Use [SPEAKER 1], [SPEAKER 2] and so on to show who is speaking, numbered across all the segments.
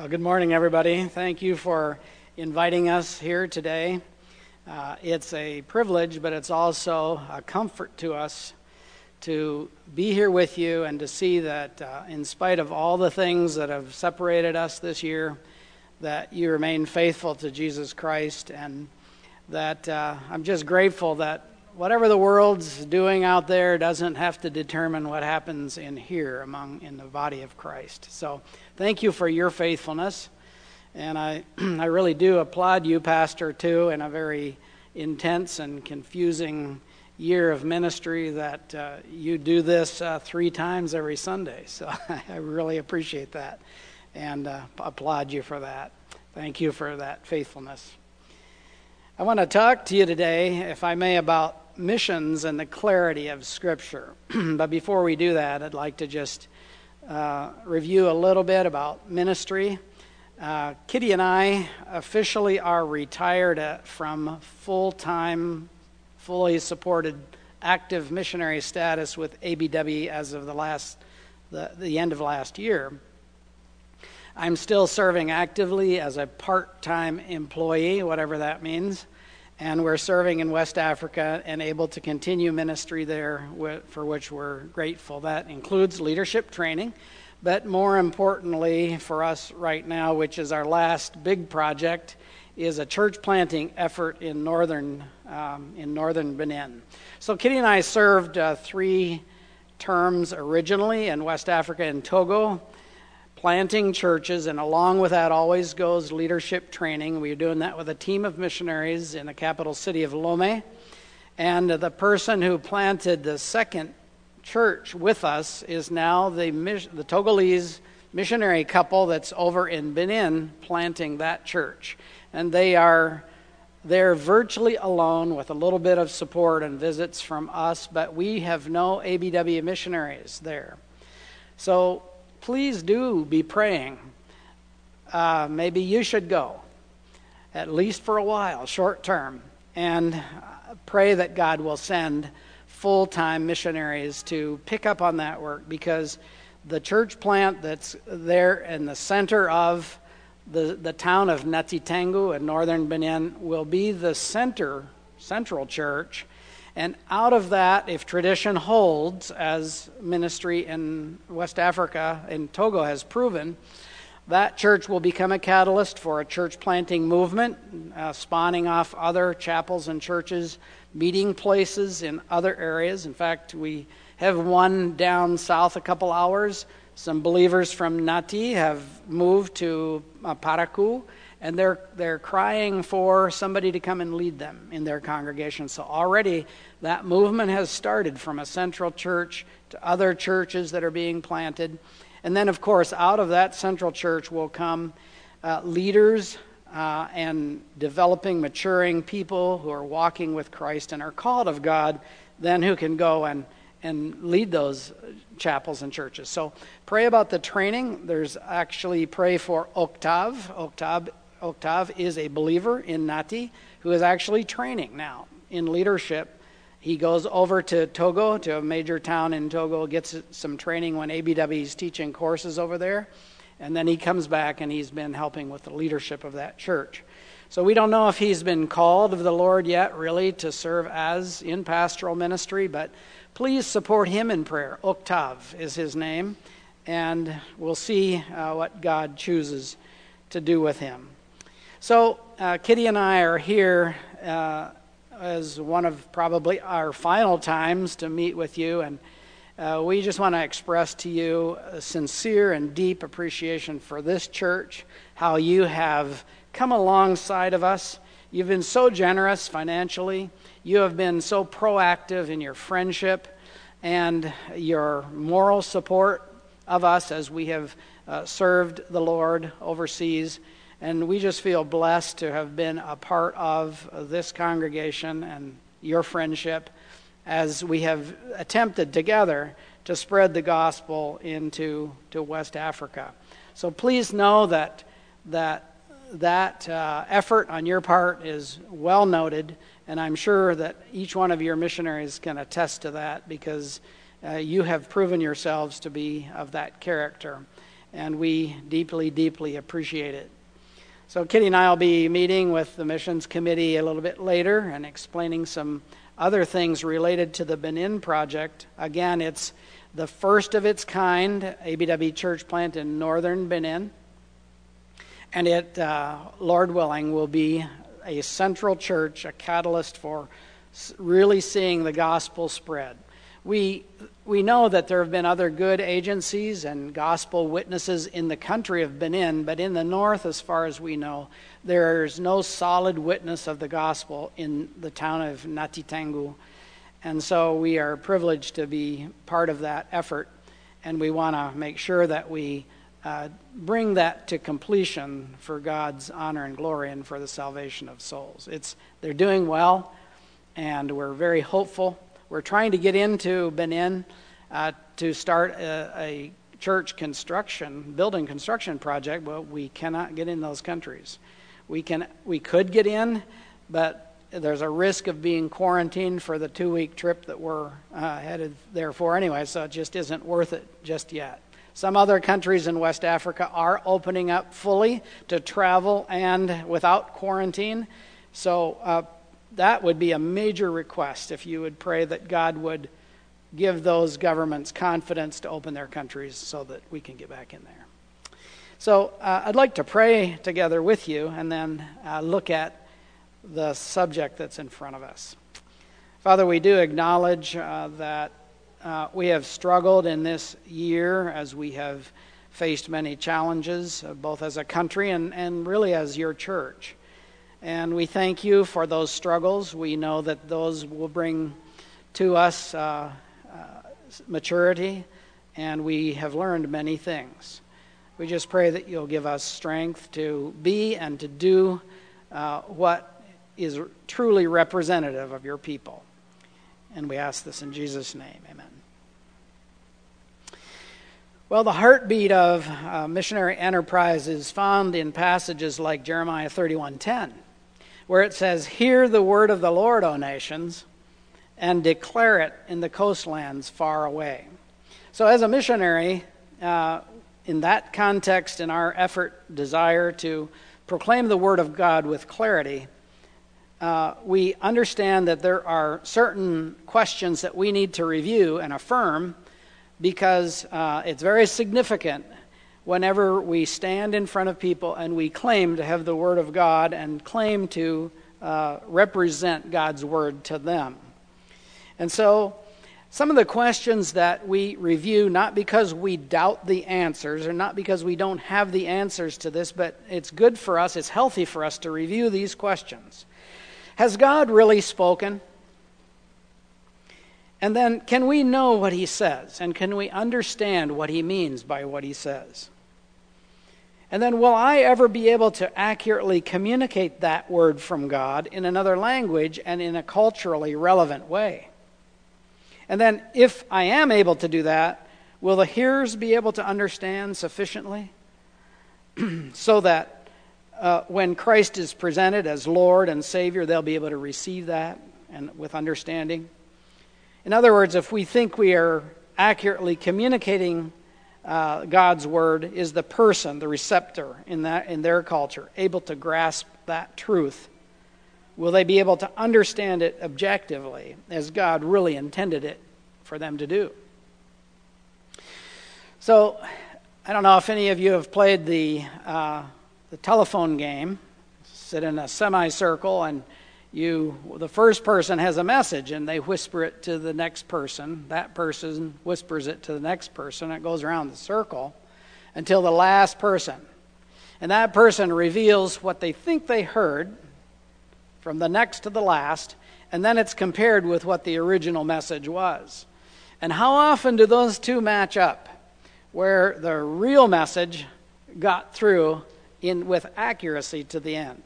[SPEAKER 1] Well, good morning, everybody. Thank you for inviting us here today. Uh, it's a privilege, but it's also a comfort to us to be here with you and to see that, uh, in spite of all the things that have separated us this year, that you remain faithful to Jesus Christ, and that uh, I'm just grateful that whatever the world's doing out there doesn't have to determine what happens in here among in the body of Christ. So thank you for your faithfulness. And I, I really do applaud you, Pastor, too, in a very intense and confusing year of ministry that uh, you do this uh, three times every Sunday. So I really appreciate that and uh, applaud you for that. Thank you for that faithfulness. I want to talk to you today, if I may, about missions and the clarity of Scripture. but before we do that, I'd like to just uh, review a little bit about ministry. Uh, Kitty and I officially are retired uh, from full time, fully supported active missionary status with ABW as of the last the, the end of last year. I'm still serving actively as a part time employee, whatever that means, and we're serving in West Africa and able to continue ministry there, for which we're grateful. That includes leadership training, but more importantly for us right now, which is our last big project, is a church planting effort in northern um, in northern Benin. So Kitty and I served uh, three terms originally in West Africa and Togo planting churches, and along with that always goes leadership training. We are doing that with a team of missionaries in the capital city of Lome. And the person who planted the second church with us is now the, the Togolese missionary couple that's over in Benin planting that church. And they are they're virtually alone with a little bit of support and visits from us, but we have no ABW missionaries there. So please do be praying. Uh, maybe you should go, at least for a while, short term, and pray that God will send full time missionaries to pick up on that work because the church plant that's there in the center of the, the town of Natitingou in northern Benin will be the center, central church and out of that, if tradition holds, as ministry in West Africa, in Togo, has proven, that church will become a catalyst for a church planting movement, uh, spawning off other chapels and churches, meeting places in other areas. In fact, we have one down south a couple hours. Some believers from Nati have moved to uh, Parakou and they're, they're crying for somebody to come and lead them in their congregation. So already that movement has started from a central church to other churches that are being planted. And then, of course, out of that central church will come uh, leaders uh, and developing, maturing people who are walking with Christ and are called of God, then who can go and, and lead those chapels and churches. So pray about the training. There's actually pray for Octave. Octave Octave is a believer in Nati who is actually training now in leadership. He goes over to Togo, to a major town in Togo, gets some training when ABW is teaching courses over there, and then he comes back and he's been helping with the leadership of that church. So we don't know if he's been called of the Lord yet, really, to serve as in pastoral ministry, but please support him in prayer. Octave is his name, and we'll see uh, what God chooses to do with him. So, uh, Kitty and I are here uh, as one of probably our final times to meet with you, and uh, we just want to express to you a sincere and deep appreciation for this church, how you have come alongside of us. You've been so generous financially, you have been so proactive in your friendship and your moral support of us as we have uh, served the Lord overseas. And we just feel blessed to have been a part of this congregation and your friendship as we have attempted together to spread the gospel into to West Africa. So please know that that that uh, effort on your part is well noted, and I'm sure that each one of your missionaries can attest to that because uh, you have proven yourselves to be of that character. and we deeply, deeply appreciate it. So, Kitty and I will be meeting with the missions committee a little bit later and explaining some other things related to the Benin project. Again, it's the first of its kind ABW church plant in northern Benin. And it, uh, Lord willing, will be a central church, a catalyst for really seeing the gospel spread. We, we know that there have been other good agencies and gospel witnesses in the country of Benin, but in the north, as far as we know, there's no solid witness of the gospel in the town of Natitingou. And so we are privileged to be part of that effort, and we want to make sure that we uh, bring that to completion for God's honor and glory and for the salvation of souls. It's, they're doing well, and we're very hopeful we're trying to get into Benin uh, to start a, a, church construction, building construction project, but we cannot get in those countries. We, can, we could get in, but there's a risk of being quarantined for the two week trip that we're uh, headed there for anyway, so it just isn't worth it just yet. Some other countries in West Africa are opening up fully to travel and without quarantine. So uh, that would be a major request if you would pray that God would give those governments confidence to open their countries so that we can get back in there. So uh, I'd like to pray together with you and then uh, look at the subject that's in front of us. Father, we do acknowledge uh, that uh, we have struggled in this year as we have faced many challenges, uh, both as a country and, and really as your church. And we thank you for those struggles. We know that those will bring to us uh, uh, maturity, and we have learned many things. We just pray that you'll give us strength to be and to do uh, what is truly representative of your people. And we ask this in Jesus' name. Amen. Well, the heartbeat of uh, missionary enterprise is found in passages like Jeremiah 31:10 where it says, Hear the word of the Lord, O nations, and declare it in the coastlands far away. So, as a missionary, uh, in that context, in our effort, desire to proclaim the word of God with clarity, uh, we understand that there are certain questions that we need to review and affirm because uh, it's very significant whenever we stand in front of people and we claim to have the Word of God and claim to uh, represent God's Word to them. And so, some of the questions that we review, not because we doubt the answers or not because we don't have the answers to this, but it's good for us, it's healthy for us to review these questions. Has God really spoken? And then, can we know what he says? And can we understand what he means by what he says? And then, will I ever be able to accurately communicate that word from God in another language and in a culturally relevant way? And then, if I am able to do that, will the hearers be able to understand sufficiently so that uh, when Christ is presented as Lord and Savior, they'll be able to receive that and with understanding? In other words, if we think we are accurately communicating uh, God's word, is the person, the receptor in, that, in their culture, able to grasp that truth? Will they be able to understand it objectively as God really intended it for them to do? So, I don't know if any of you have played the, uh, the telephone game, sit in a semicircle and you the first person has a message and they whisper it to the next person that person whispers it to the next person it goes around the circle until the last person. And that person reveals what they think they heard from the next to the last and then it's compared with what the original message was. And how often do those two match up where the real message got through in with accuracy to the end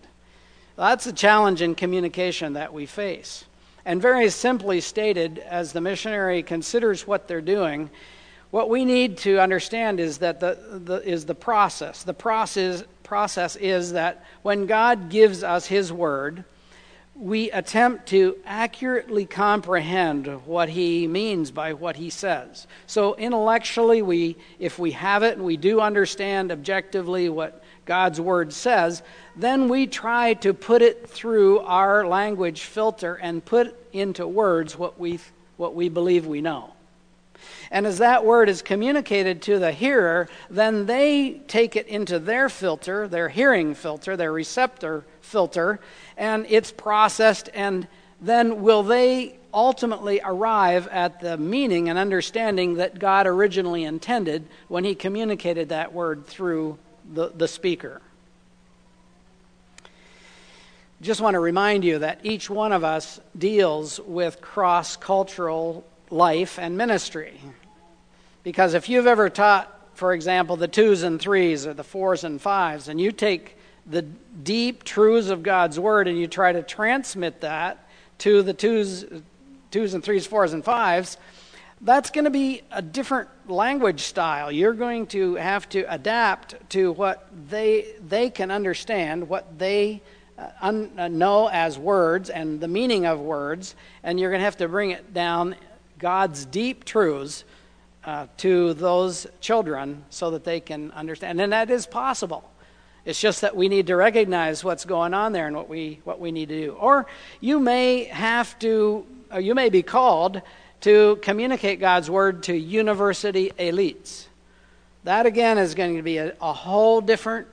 [SPEAKER 1] that's a challenge in communication that we face. And very simply stated, as the missionary considers what they're doing, what we need to understand is that the, the is the process. The process process is that when God gives us His word, we attempt to accurately comprehend what he means by what he says. So intellectually we if we have it and we do understand objectively what God's word says, then we try to put it through our language filter and put into words what we what we believe we know. And as that word is communicated to the hearer, then they take it into their filter, their hearing filter, their receptor filter, and it's processed, and then will they ultimately arrive at the meaning and understanding that God originally intended when He communicated that word through the, the speaker. Just want to remind you that each one of us deals with cross cultural life and ministry. Because if you've ever taught, for example, the twos and threes or the fours and fives, and you take the deep truths of God's Word and you try to transmit that to the twos, twos and threes, fours and fives, that's going to be a different language style. You're going to have to adapt to what they they can understand, what they uh, un, uh, know as words and the meaning of words, and you're going to have to bring it down God's deep truths uh, to those children so that they can understand. And that is possible. It's just that we need to recognize what's going on there and what we what we need to do. Or you may have to, you may be called to communicate God's word to university elites. That again is going to be a, a whole different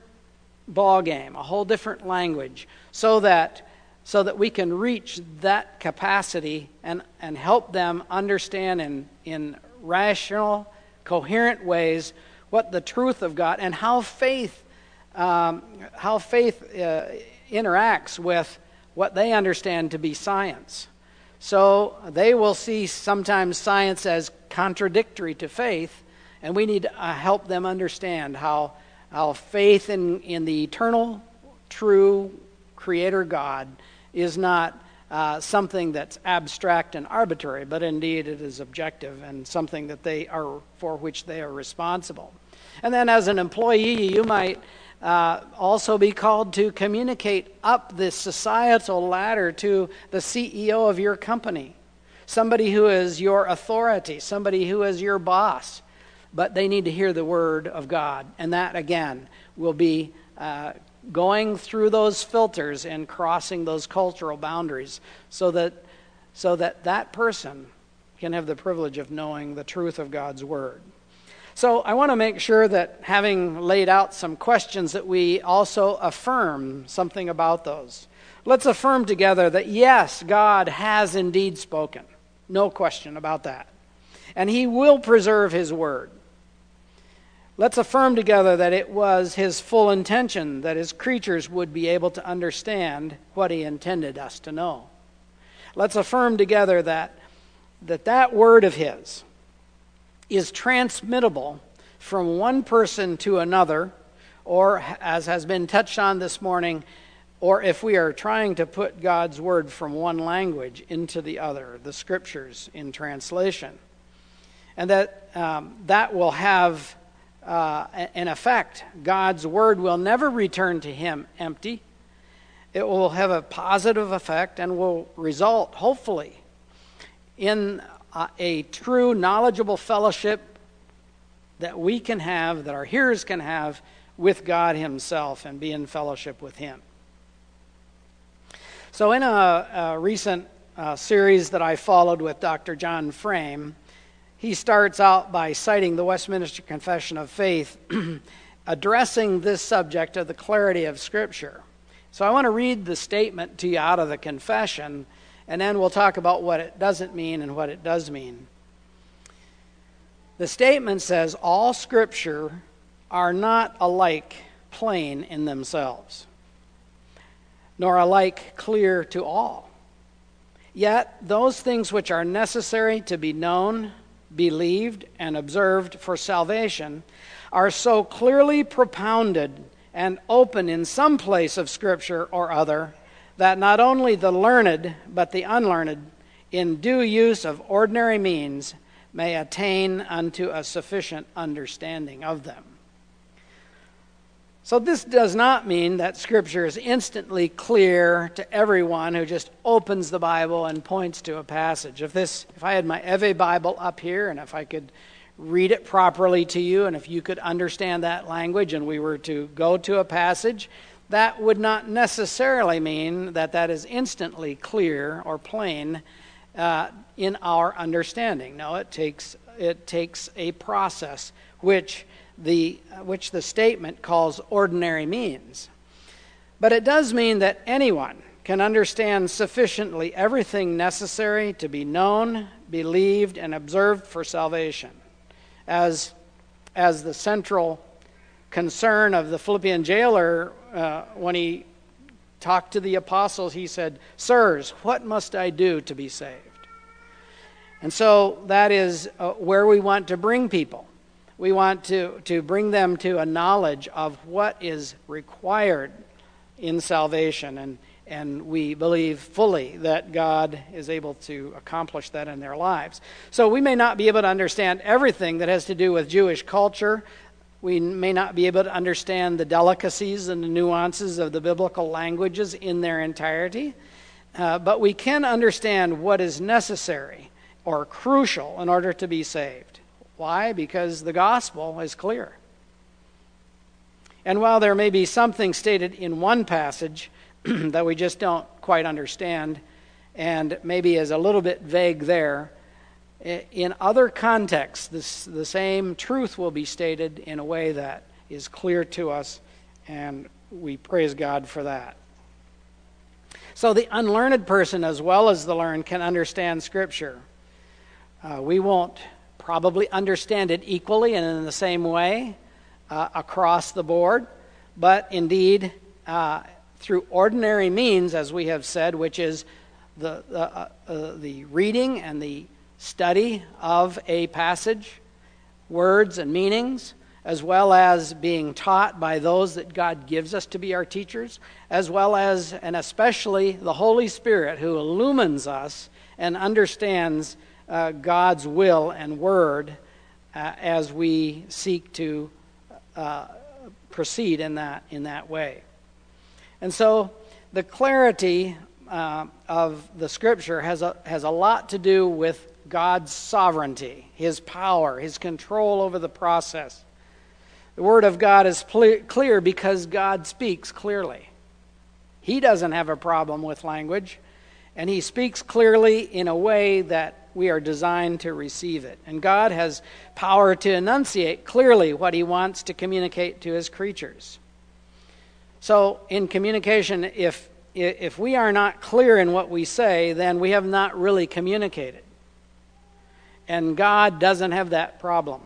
[SPEAKER 1] ball game, a whole different language, so that so that we can reach that capacity and, and help them understand in, in rational, coherent ways what the truth of God and how faith um, how faith uh, interacts with what they understand to be science. So they will see sometimes science as contradictory to faith, and we need to uh, help them understand how, how faith in, in the eternal, true Creator God is not uh, something that's abstract and arbitrary, but indeed it is objective and something that they are for which they are responsible. And then, as an employee, you might uh, also be called to communicate up the societal ladder to the CEO of your company, somebody who is your authority, somebody who is your boss. But they need to hear the word of God. And that, again, will be uh, going through those filters and crossing those cultural boundaries so that, so that that person can have the privilege of knowing the truth of God's word. So I want to make sure that having laid out some questions that we also affirm something about those. Let's affirm together that yes, God has indeed spoken. No question about that. And he will preserve his word. Let's affirm together that it was his full intention that his creatures would be able to understand what he intended us to know. Let's affirm together that that, that word of his, is transmittable from one person to another, or as has been touched on this morning, or if we are trying to put God's word from one language into the other, the scriptures in translation. And that um, that will have uh, an effect. God's word will never return to him empty. It will have a positive effect and will result, hopefully, in a true, knowledgeable fellowship that we can have, that our hearers can have with God Himself and be in fellowship with Him. So, in a, a recent uh, series that I followed with Dr. John Frame, he starts out by citing the Westminster Confession of Faith, addressing this subject of the clarity of Scripture. So, I want to read the statement to you out of the confession and then we'll talk about what it doesn't mean and what it does mean. The statement says all scripture are not alike plain in themselves, nor alike clear to all. Yet those things which are necessary to be known, believed, and observed for salvation are so clearly propounded and open in some place of Scripture or other that not only the learned, but the unlearned, in due use of ordinary means, may attain unto a sufficient understanding of them. So, this does not mean that Scripture is instantly clear to everyone who just opens the Bible and points to a passage. If, this, if I had my Ewe Bible up here and if I could read it properly to you and if you could understand that language and we were to go to a passage, that would not necessarily mean that that is instantly clear or plain uh, in our understanding. No, it takes, it takes a process which the, which the statement calls ordinary means. But it does mean that anyone can understand sufficiently everything necessary to be known, believed, and observed for salvation. As, as the central concern of the Philippian jailer uh, when he talked to the apostles, he said, Sirs, what must I do to be saved? And so that is uh, where we want to bring people we want to, to bring them to a knowledge of what is required in salvation. And, and we believe fully that God is able to accomplish that in their lives. So we may not be able to understand everything that has to do with Jewish culture. We may not be able to understand the delicacies and the nuances of the biblical languages in their entirety. Uh, but we can understand what is necessary or crucial in order to be saved. Why? Because the gospel is clear. And while there may be something stated in one passage that we just don't quite understand and maybe is a little bit vague there, in other contexts, this, the same truth will be stated in a way that is clear to us, and we praise God for that. So, the unlearned person, as well as the learned, can understand Scripture. Uh, we won't probably understand it equally and in the same way uh, across the board, but indeed, uh, through ordinary means, as we have said, which is the, uh, uh, the reading and the study of a passage, words and meanings, as well as being taught by those that God gives us to be our teachers, as well as and especially the Holy Spirit who illumines us and understands uh, God's will and word uh, as we seek to uh, proceed in that, in that way. And so the clarity uh, of the scripture has a, has a lot to do with God's sovereignty, his power, his control over the process. The word of God is clear because God speaks clearly. He doesn't have a problem with language, and he speaks clearly in a way that we are designed to receive it. And God has power to enunciate clearly what He wants to communicate to His creatures. So, in communication, if, if we are not clear in what we say, then we have not really communicated. And God doesn't have that problem,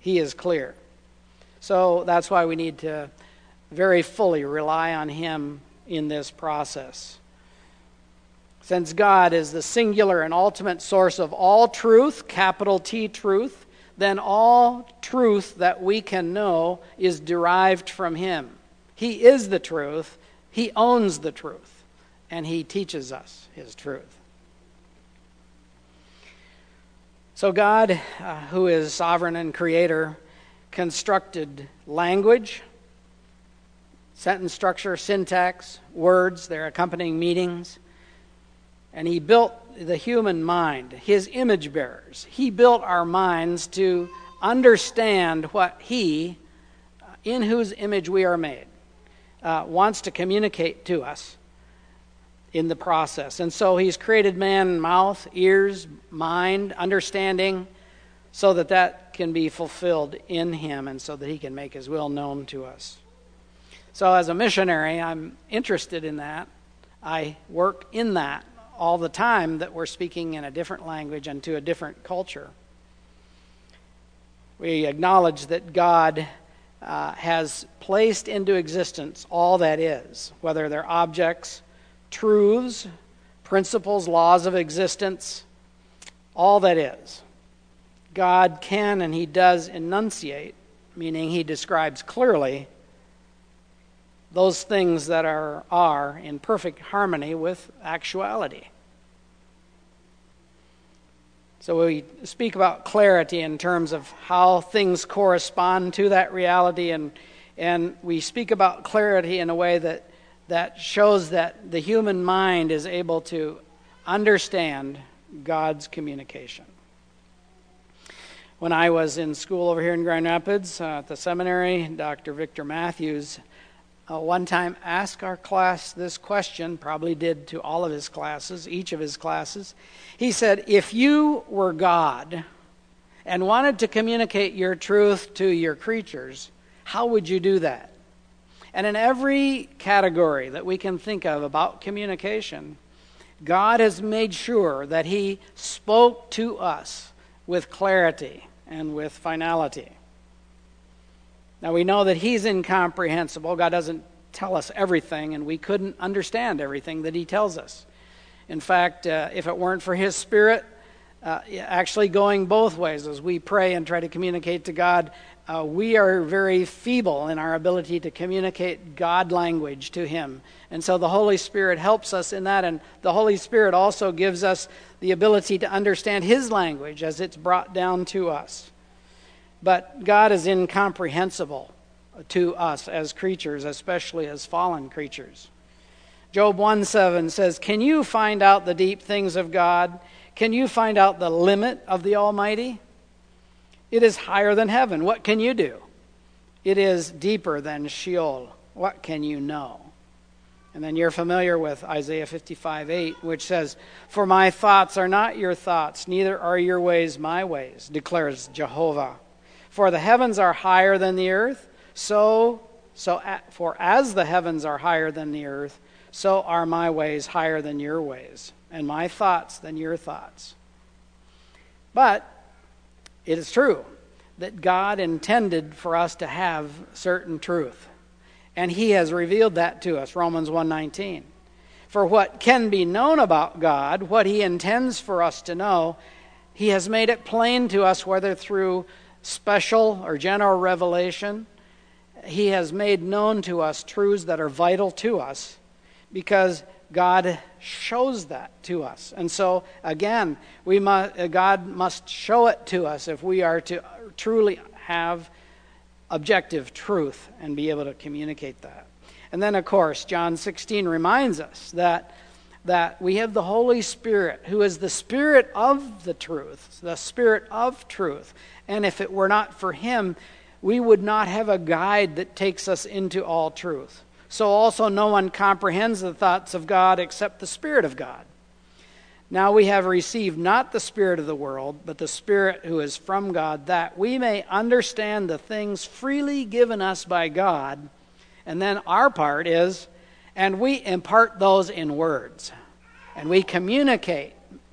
[SPEAKER 1] He is clear. So, that's why we need to very fully rely on Him in this process. Since God is the singular and ultimate source of all truth, capital T truth, then all truth that we can know is derived from Him. He is the truth, He owns the truth, and He teaches us His truth. So, God, uh, who is sovereign and creator, constructed language, sentence structure, syntax, words, their accompanying meanings and he built the human mind, his image bearers. He built our minds to understand what he, uh, in whose image we are made, uh, wants to communicate to us in the process. And so he's created man mouth, ears, mind, understanding, so that that can be fulfilled in him and so that he can make his will known to us. So, as a missionary, I'm interested in that. I work in that all the time that we're speaking in a different language and to a different culture. We acknowledge that God uh, has placed into existence all that is, whether they're objects, truths, principles, laws of existence, all that is. God can and He does enunciate, meaning He describes clearly those things that are, are in perfect harmony with actuality. So we speak about clarity in terms of how things correspond to that reality, and, And we speak about clarity in a way that, that shows that the human mind is able to understand God's communication. When I was in school over here in Grand Rapids uh, at the seminary, Dr. Victor Matthews uh, one time asked our class this question, probably did to all of his classes, each of his classes. He said, If you were God and wanted to communicate your truth to your creatures, how would you do that? And in every category that we can think of about communication, God has made sure that He spoke to us with clarity and with finality. Now we know that He's incomprehensible. God doesn't tell us everything, and we couldn't understand everything that He tells us. In fact, uh, if it weren't for His Spirit, uh, actually going both ways as we pray and try to communicate to God, uh, we are very feeble in our ability to communicate God language to Him. And so the Holy Spirit helps us in that, and the Holy Spirit also gives us the ability to understand His language as it's brought down to us. But God is incomprehensible to us as creatures, especially as fallen creatures. Job 1 7 says, Can you find out the deep things of God? Can you find out the limit of the Almighty? It is higher than heaven. What can you do? It is deeper than Sheol. What can you know? And then you're familiar with Isaiah 55 8, which says, For my thoughts are not your thoughts, neither are your ways my ways, declares Jehovah. For the heavens are higher than the earth, so so for as the heavens are higher than the earth, so are my ways higher than your ways, and my thoughts than your thoughts. But it is true that God intended for us to have certain truth, and he has revealed that to us, Romans 1:19. For what can be known about God, what he intends for us to know, he has made it plain to us whether through special or general revelation. He has made known to us truths that are vital to us because God shows that to us. And so, again, we must, uh, God must show it to us if we are to truly have objective truth and be able to communicate that. And then, of course, John 16 reminds us that, that we have the Holy Spirit, who is the Spirit of the truth, the Spirit of truth. And if it were not for him, we would not have a guide that takes us into all truth. So also, no one comprehends the thoughts of God except the Spirit of God. Now we have received not the Spirit of the world, but the Spirit who is from God, that we may understand the things freely given us by God. And then our part is, and we impart those in words. And we communicate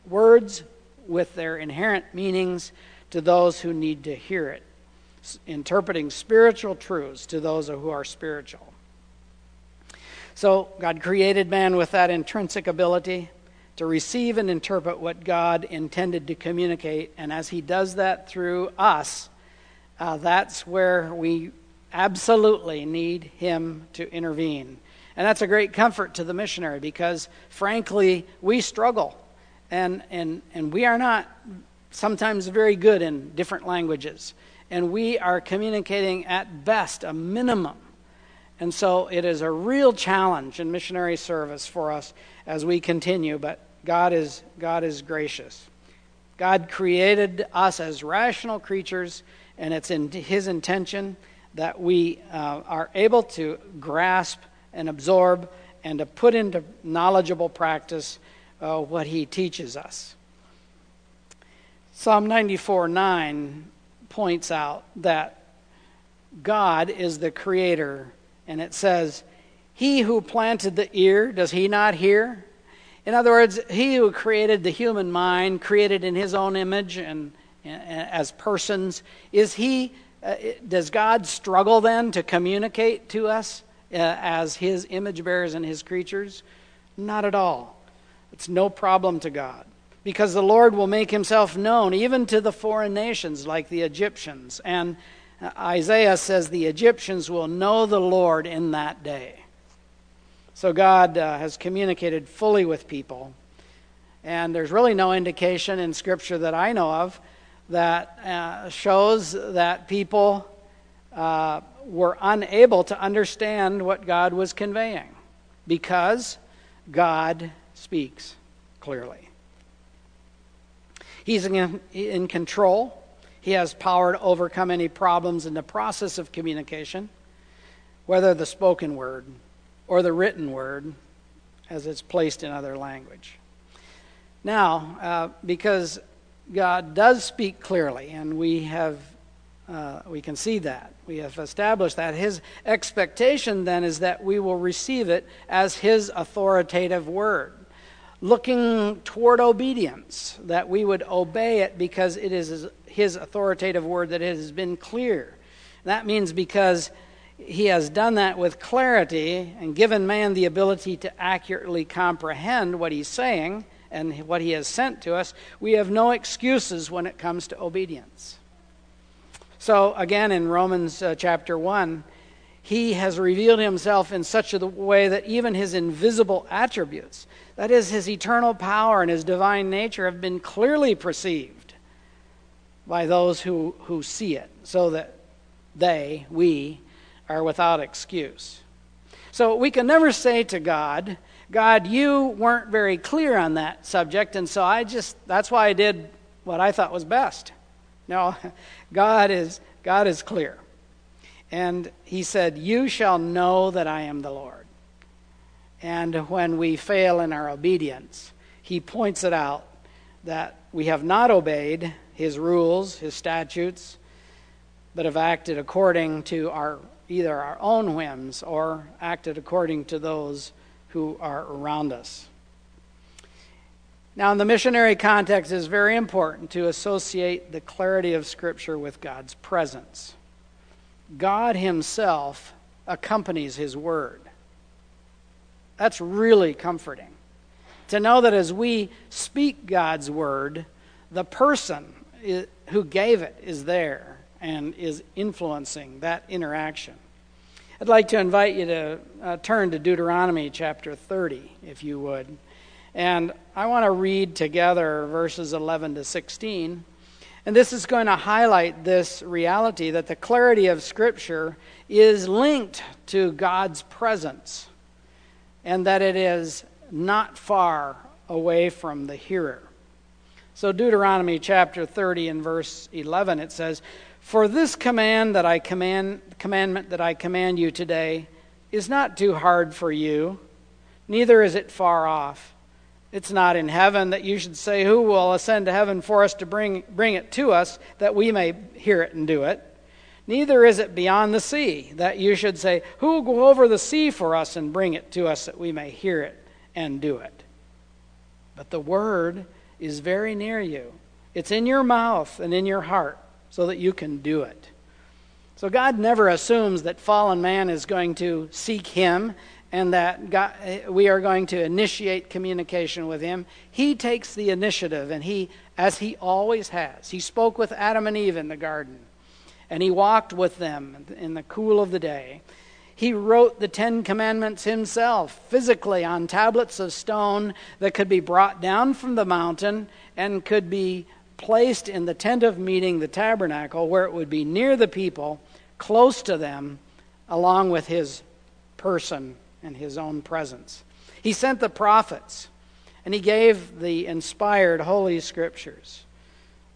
[SPEAKER 1] words with their inherent meanings to those who need to hear it, interpreting spiritual truths to those who are spiritual. So, God created man with that intrinsic ability to receive and interpret what God intended to communicate. And as He does that through us, uh, that's where we absolutely need Him to intervene. And that's a great comfort to the missionary because, frankly, we struggle. And, and, and we are not sometimes very good in different languages. And we are communicating at best a minimum. And so it is a real challenge in missionary service for us as we continue, but God is, God is gracious. God created us as rational creatures, and it's in His intention that we uh, are able to grasp and absorb and to put into knowledgeable practice uh, what He teaches us. Psalm 94 9 points out that God is the creator, and it says, He who planted the ear, does he not hear? In other words, he who created the human mind, created in his own image and, and as persons, is he, uh, does God struggle then to communicate to us uh, as his image bearers and his creatures? Not at all. It's no problem to God because the Lord will make himself known even to the foreign nations like the Egyptians. And Isaiah says the Egyptians will know the Lord in that day. So God uh, has communicated fully with people. And there's really no indication in Scripture that I know of that uh, shows that people uh, were unable to understand what God was conveying because God speaks clearly. He's in, in control. He has power to overcome any problems in the process of communication, whether the spoken word or the written word as it's placed in other language. Now, uh, because God does speak clearly, and we have uh, we can see that. We have established that. His expectation then is that we will receive it as His authoritative word, looking toward obedience, that we would obey it because it is His authoritative word that it has been clear. That means because He has done that with clarity and given man the ability to accurately comprehend what He's saying and what He has sent to us, we have no excuses when it comes to obedience. So, again, in Romans uh, chapter 1, he has revealed himself in such a way that even his invisible attributes, that is, his eternal power and his divine nature, have been clearly perceived by those who, who see it, so that they, we, are without excuse. So we can never say to God, God, you weren't very clear on that subject, and so I just, that's why I did what I thought was best. No, God is, God is clear. And he said, You shall know that I am the Lord. And when we fail in our obedience, he points it out that we have not obeyed his rules, his statutes, but have acted according to our either our own whims or acted according to those who are around us. Now, in the missionary context, it is very important to associate the clarity of Scripture with God's presence. God Himself accompanies His Word. That's really comforting. To know that as we speak God's Word, the person who gave it is there and is influencing that interaction. I'd like to invite you to uh, turn to Deuteronomy chapter 30, if you would. And I want to read together verses 11 to 16. And this is going to highlight this reality that the clarity of Scripture is linked to God's presence and that it is not far away from the hearer. So, Deuteronomy chapter 30 and verse 11, it says, For this command that I command, commandment that I command you today is not too hard for you, neither is it far off. It's not in heaven that you should say, Who will ascend to heaven for us to bring, bring it to us, that we may hear it and do it? Neither is it beyond the sea that you should say, Who will go over the sea for us and bring it to us, that we may hear it and do it? But the word is very near you. It's in your mouth and in your heart, so that you can do it. So God never assumes that fallen man is going to seek him and that God, we are going to initiate communication with him. He takes the initiative, and he, as he always has, he spoke with Adam and Eve in the garden, and he walked with them in the cool of the day. He wrote the Ten Commandments himself, physically on tablets of stone that could be brought down from the mountain and could be placed in the tent of meeting, the tabernacle, where it would be near the people, close to them, along with his person and his own presence. He sent the prophets, and he gave the inspired Holy Scriptures.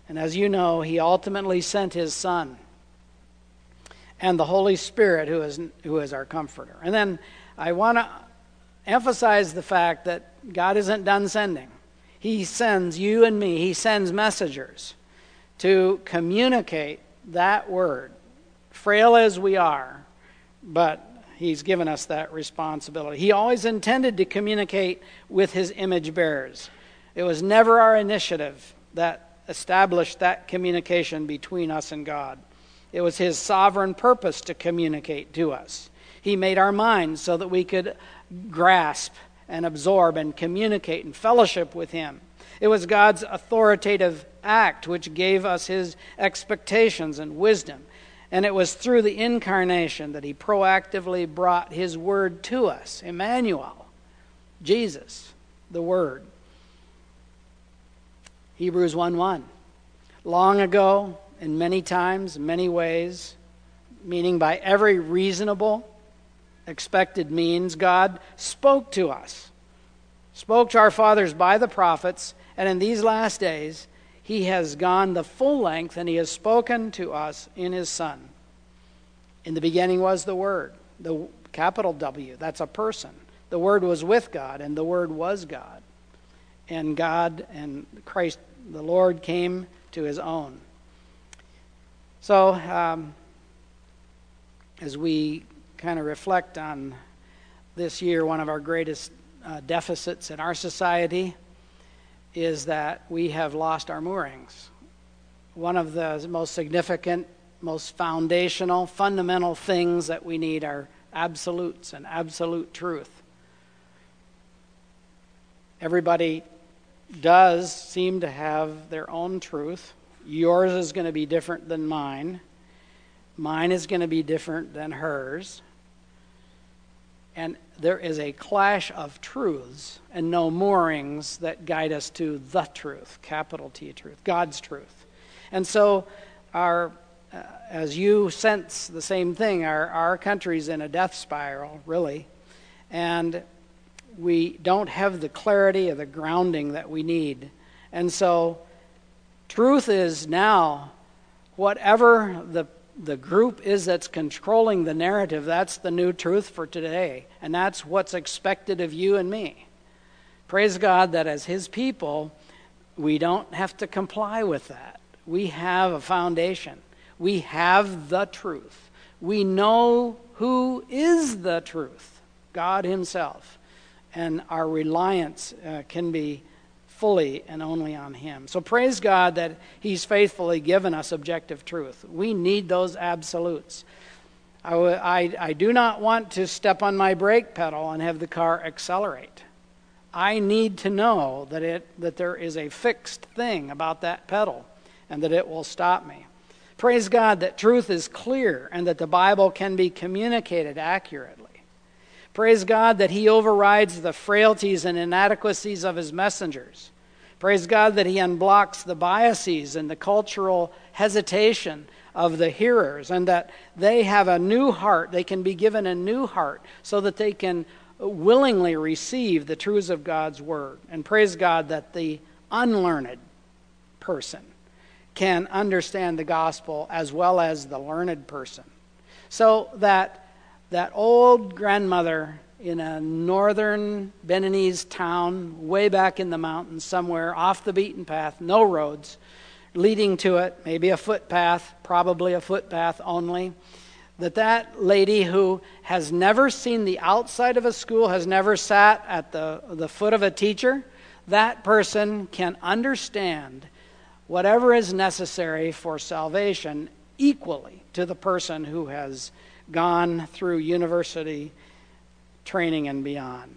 [SPEAKER 1] And as you know, he ultimately sent his Son and the Holy Spirit, who is, who is our comforter. And then I want to emphasize the fact that God isn't done sending. He sends you and me, He sends messengers to communicate that word, frail as we are, but He's given us that responsibility. He always intended to communicate with his image bearers. It was never our initiative that established that communication between us and God. It was his sovereign purpose to communicate to us. He made our minds so that we could grasp and absorb and communicate and fellowship with him. It was God's authoritative act which gave us his expectations and wisdom. And it was through the incarnation that he proactively brought his word to us Emmanuel, Jesus, the Word. Hebrews 1 1. Long ago, in many times, many ways, meaning by every reasonable, expected means, God spoke to us, spoke to our fathers by the prophets, and in these last days, He has gone the full length and He has spoken to us in His Son. In the beginning was the Word, the capital W, that's a person. The Word was with God, and the Word was God. And God and Christ, the Lord, came to His own. So, um, as we kind of reflect on this year, one of our greatest uh, deficits in our society is that we have lost our moorings. One of the most significant, most foundational, fundamental things that we need are absolutes and absolute truth. Everybody does seem to have their own truth. Yours is going to be different than mine. Mine is going to be different than hers. And there is a clash of truths and no moorings that guide us to the truth, capital T truth, God's truth. And so, our, uh, as you sense the same thing, our, our country's in a death spiral, really. And we don't have the clarity or the grounding that we need. And so, truth is now whatever the the group is that's controlling the narrative, that's the new truth for today. And that's what's expected of you and me. Praise God that as His people, we don't have to comply with that. We have a foundation, we have the truth. We know who is the truth God Himself and our reliance uh, can be fully and only on Him. So praise God that He's faithfully given us objective truth. We need those absolutes. I, I, I do not want to step on my brake pedal and have the car accelerate. I need to know that, it, that there is a fixed thing about that pedal and that it will stop me. Praise God that truth is clear and that the Bible can be communicated accurately. Praise God that He overrides the frailties and inadequacies of His messengers. Praise God that He unblocks the biases and the cultural hesitation of the hearers and that they have a new heart. They can be given a new heart so that they can willingly receive the truths of God's Word. And praise God that the unlearned person can understand the gospel as well as the learned person. So that that old grandmother in a northern Beninese town, way back in the mountains somewhere, off the beaten path, no roads leading to it, maybe a footpath, probably a footpath only. That that lady who has never seen the outside of a school, has never sat at the, the foot of a teacher, that person can understand whatever is necessary for salvation equally to the person who has gone through university training and beyond.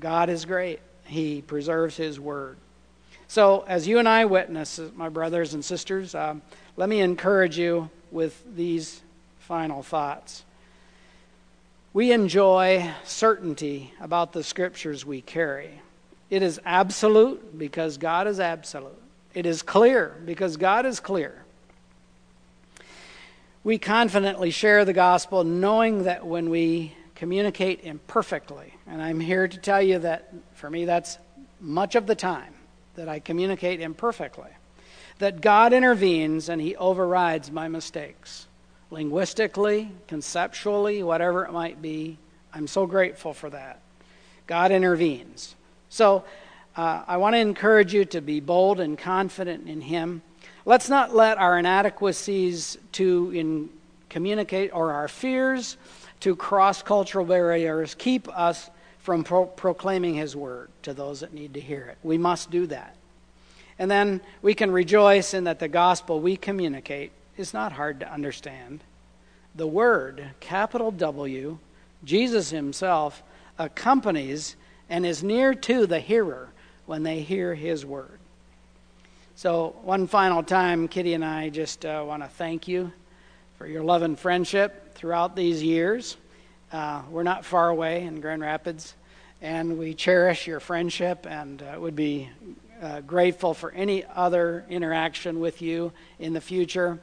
[SPEAKER 1] God is great. He preserves His Word. So, as you and I witness, my brothers and sisters, um, let me encourage you with these final thoughts. We enjoy certainty about the scriptures we carry. It is absolute because God is absolute. It is clear because God is clear we confidently share the gospel knowing that when we communicate imperfectly, and I'm here to tell you that for me that's much of the time that I communicate imperfectly, that God intervenes and He overrides my mistakes. Linguistically, conceptually, whatever it might be, I'm so grateful for that. God intervenes. So uh, I want to encourage you to be bold and confident in Him Let's not let our inadequacies to in communicate or our fears to cross cultural barriers keep us from pro- proclaiming His word to those that need to hear it. We must do that. And then we can rejoice in that the gospel we communicate is not hard to understand. The word, capital W, Jesus Himself, accompanies and is near to the hearer when they hear His word. So, one final time, Kitty and I just uh, want to thank you for your love and friendship throughout these years. Uh, we're not far away in Grand Rapids, and we cherish your friendship and uh, would be uh, grateful for any other interaction with you in the future.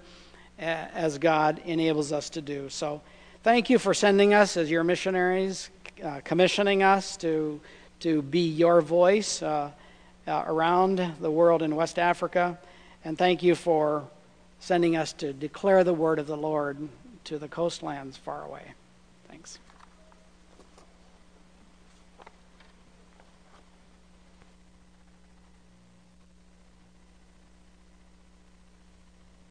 [SPEAKER 1] as God enables us to do. So thank you for sending us as your missionaries, uh, commissioning us to, to be your voice uh, uh, around the world in West Africa. And thank you for sending us to declare the word of the Lord to the coastlands far away. Thanks.